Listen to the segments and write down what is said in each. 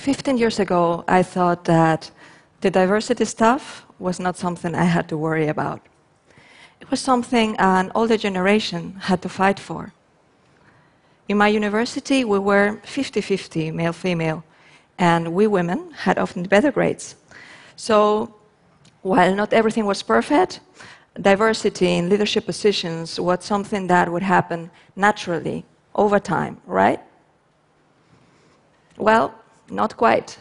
15 years ago, I thought that the diversity stuff was not something I had to worry about. It was something an older generation had to fight for. In my university, we were 50 50 male female, and we women had often better grades. So, while not everything was perfect, diversity in leadership positions was something that would happen naturally over time, right? Well, not quite.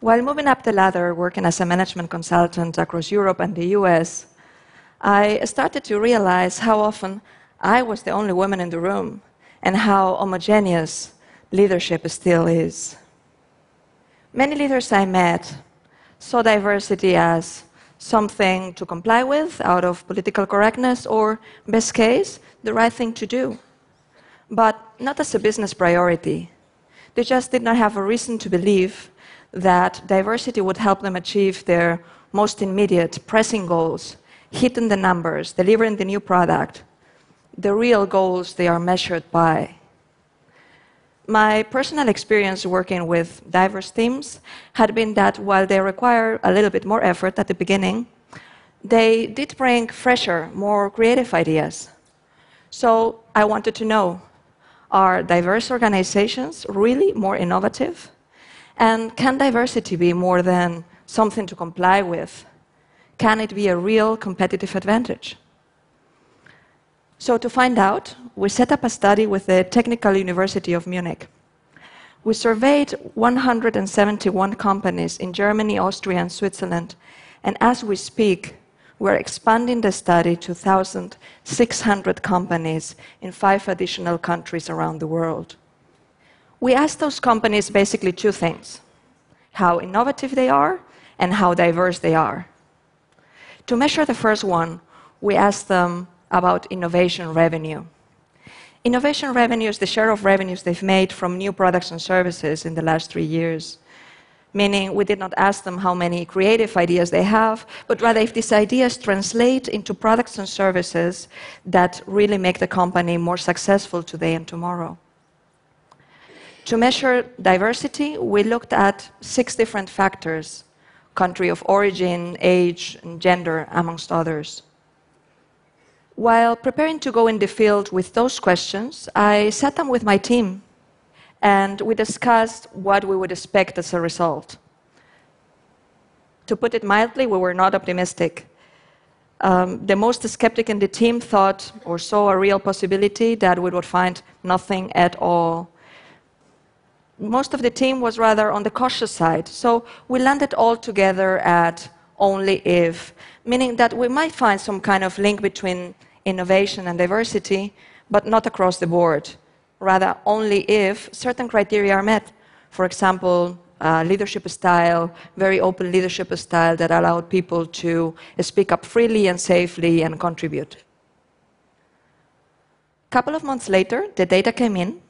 While moving up the ladder, working as a management consultant across Europe and the US, I started to realize how often I was the only woman in the room and how homogeneous leadership still is. Many leaders I met saw diversity as something to comply with out of political correctness or, best case, the right thing to do, but not as a business priority. They just did not have a reason to believe that diversity would help them achieve their most immediate, pressing goals hitting the numbers, delivering the new product, the real goals they are measured by. My personal experience working with diverse teams had been that while they require a little bit more effort at the beginning, they did bring fresher, more creative ideas. So I wanted to know are diverse organizations really more innovative? And can diversity be more than something to comply with? Can it be a real competitive advantage? So, to find out, we set up a study with the Technical University of Munich. We surveyed 171 companies in Germany, Austria, and Switzerland, and as we speak, we're expanding the study to 1,600 companies in five additional countries around the world. We asked those companies basically two things how innovative they are and how diverse they are. To measure the first one, we asked them about innovation revenue. Innovation revenue is the share of revenues they've made from new products and services in the last three years. Meaning, we did not ask them how many creative ideas they have, but rather if these ideas translate into products and services that really make the company more successful today and tomorrow. To measure diversity, we looked at six different factors country of origin, age, and gender, amongst others. While preparing to go in the field with those questions, I sat down with my team and we discussed what we would expect as a result. To put it mildly, we were not optimistic. Um, the most skeptic in the team thought or saw a real possibility that we would find nothing at all most of the team was rather on the cautious side. So we landed all together at only if, meaning that we might find some kind of link between innovation and diversity, but not across the board. Rather, only if certain criteria are met. For example, uh, leadership style, very open leadership style that allowed people to speak up freely and safely and contribute. A couple of months later, the data came in,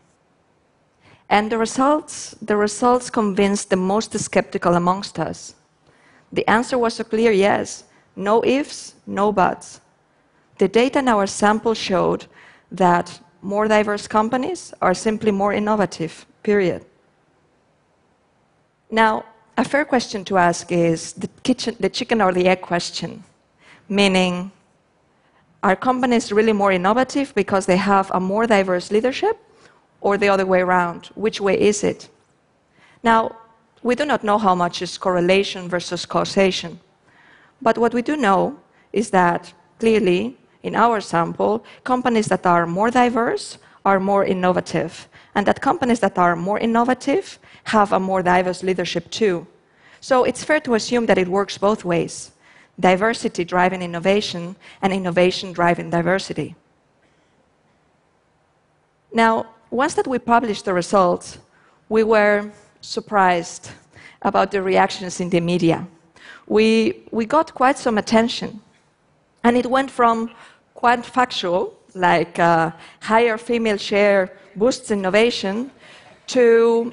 and the results, the results convinced the most skeptical amongst us. The answer was a clear yes. No ifs, no buts. The data in our sample showed that more diverse companies are simply more innovative, period. Now, a fair question to ask is the, kitchen, the chicken or the egg question, meaning, are companies really more innovative because they have a more diverse leadership? or the other way around? Which way is it? Now, we do not know how much is correlation versus causation. But what we do know is that clearly, in our sample, companies that are more diverse are more innovative, and that companies that are more innovative have a more diverse leadership too. So it's fair to assume that it works both ways diversity driving innovation, and innovation driving diversity. Now, once that we published the results, we were surprised about the reactions in the media. We, we got quite some attention. And it went from quite factual, like uh, higher female share boosts innovation, to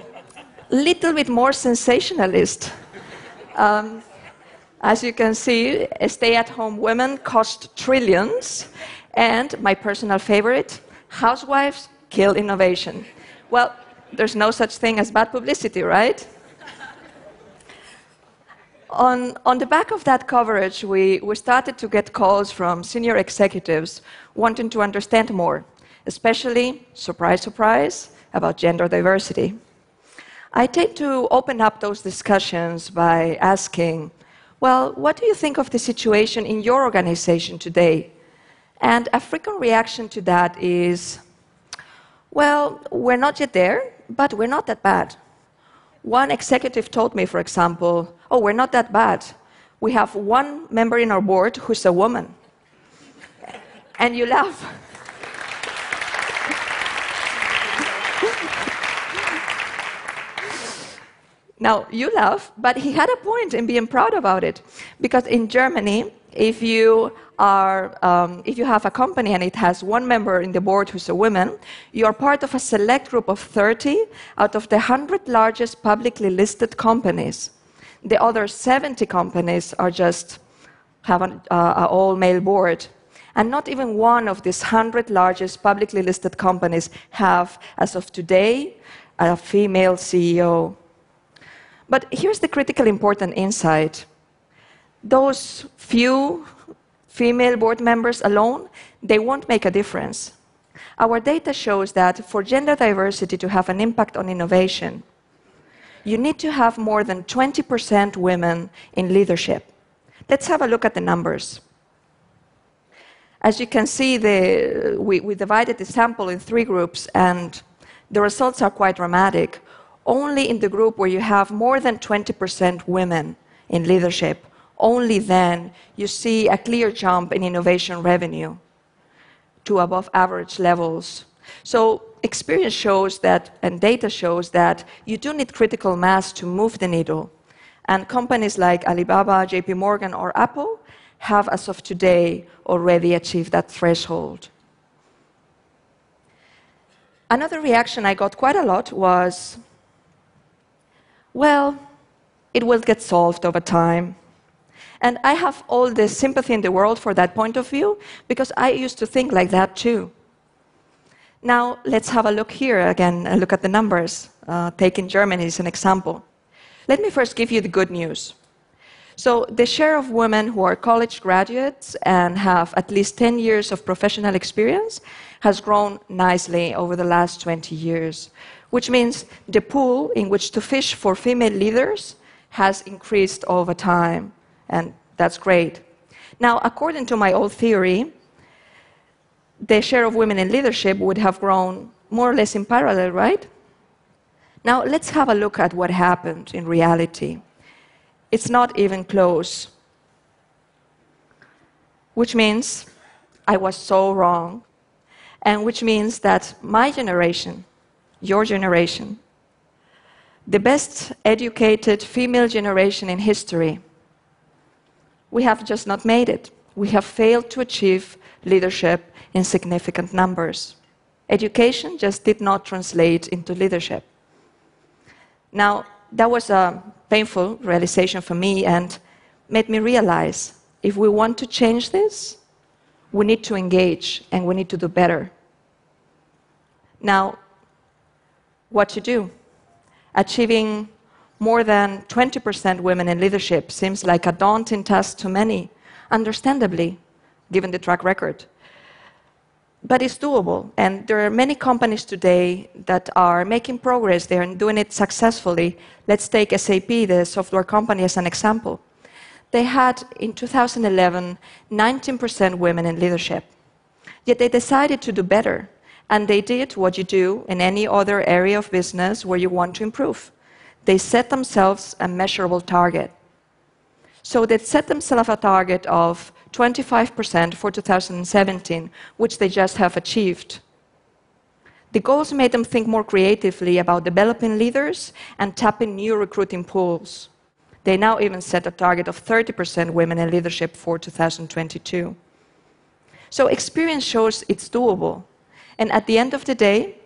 little bit more sensationalist. Um, as you can see, stay at home women cost trillions. And my personal favorite, housewives kill innovation. Well, there's no such thing as bad publicity, right? On, on the back of that coverage, we, we started to get calls from senior executives wanting to understand more, especially, surprise, surprise, about gender diversity. I tend to open up those discussions by asking, well, what do you think of the situation in your organization today? And a frequent reaction to that is, well, we're not yet there, but we're not that bad. One executive told me, for example, oh, we're not that bad. We have one member in our board who's a woman. and you laugh. now, you laugh, but he had a point in being proud about it. Because in Germany, if you are, um, if you have a company and it has one member in the board who's a woman, you are part of a select group of 30 out of the 100 largest publicly listed companies. The other 70 companies are just have an uh, all male board. And not even one of these 100 largest publicly listed companies have, as of today, a female CEO. But here's the critically important insight those few female board members alone, they won't make a difference. Our data shows that for gender diversity to have an impact on innovation, you need to have more than 20% women in leadership. Let's have a look at the numbers. As you can see, the, we, we divided the sample in three groups, and the results are quite dramatic. Only in the group where you have more than 20% women in leadership, only then you see a clear jump in innovation revenue to above average levels. So experience shows that, and data shows that you do need critical mass to move the needle. And companies like Alibaba, JP Morgan, or Apple have, as of today, already achieved that threshold. Another reaction I got quite a lot was well, it will get solved over time. And I have all the sympathy in the world for that point of view because I used to think like that too. Now, let's have a look here again, a look at the numbers, uh, taking Germany as an example. Let me first give you the good news. So, the share of women who are college graduates and have at least 10 years of professional experience has grown nicely over the last 20 years, which means the pool in which to fish for female leaders has increased over time and that's great. Now, according to my old theory, the share of women in leadership would have grown more or less in parallel, right? Now, let's have a look at what happened in reality. It's not even close. Which means I was so wrong. And which means that my generation, your generation, the best educated female generation in history, we have just not made it. We have failed to achieve leadership in significant numbers. Education just did not translate into leadership. Now, that was a painful realization for me and made me realize if we want to change this, we need to engage and we need to do better. Now, what to do? Achieving more than 20% women in leadership seems like a daunting task to many, understandably, given the track record. But it's doable, and there are many companies today that are making progress there and doing it successfully. Let's take SAP, the software company, as an example. They had in 2011 19% women in leadership. Yet they decided to do better, and they did what you do in any other area of business where you want to improve they set themselves a measurable target. So they set themselves a target of 25% for 2017, which they just have achieved. The goals made them think more creatively about developing leaders and tapping new recruiting pools. They now even set a target of 30% women in leadership for 2022. So experience shows it's doable. And at the end of the day,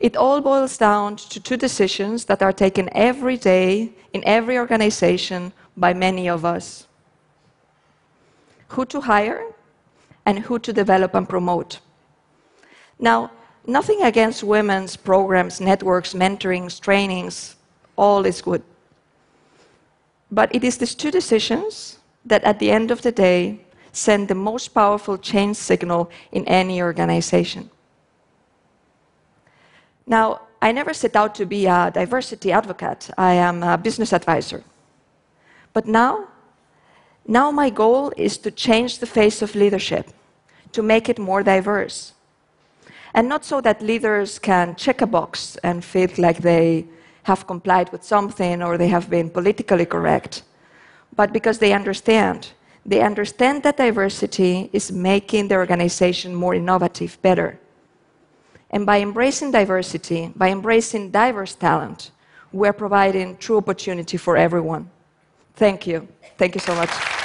it all boils down to two decisions that are taken every day in every organization by many of us who to hire and who to develop and promote. Now, nothing against women's programs, networks, mentorings, trainings, all is good. But it is these two decisions that, at the end of the day, send the most powerful change signal in any organization. Now, I never set out to be a diversity advocate. I am a business advisor. But now, now my goal is to change the face of leadership, to make it more diverse. And not so that leaders can check a box and feel like they have complied with something or they have been politically correct, but because they understand. They understand that diversity is making the organization more innovative, better. And by embracing diversity, by embracing diverse talent, we're providing true opportunity for everyone. Thank you. Thank you so much.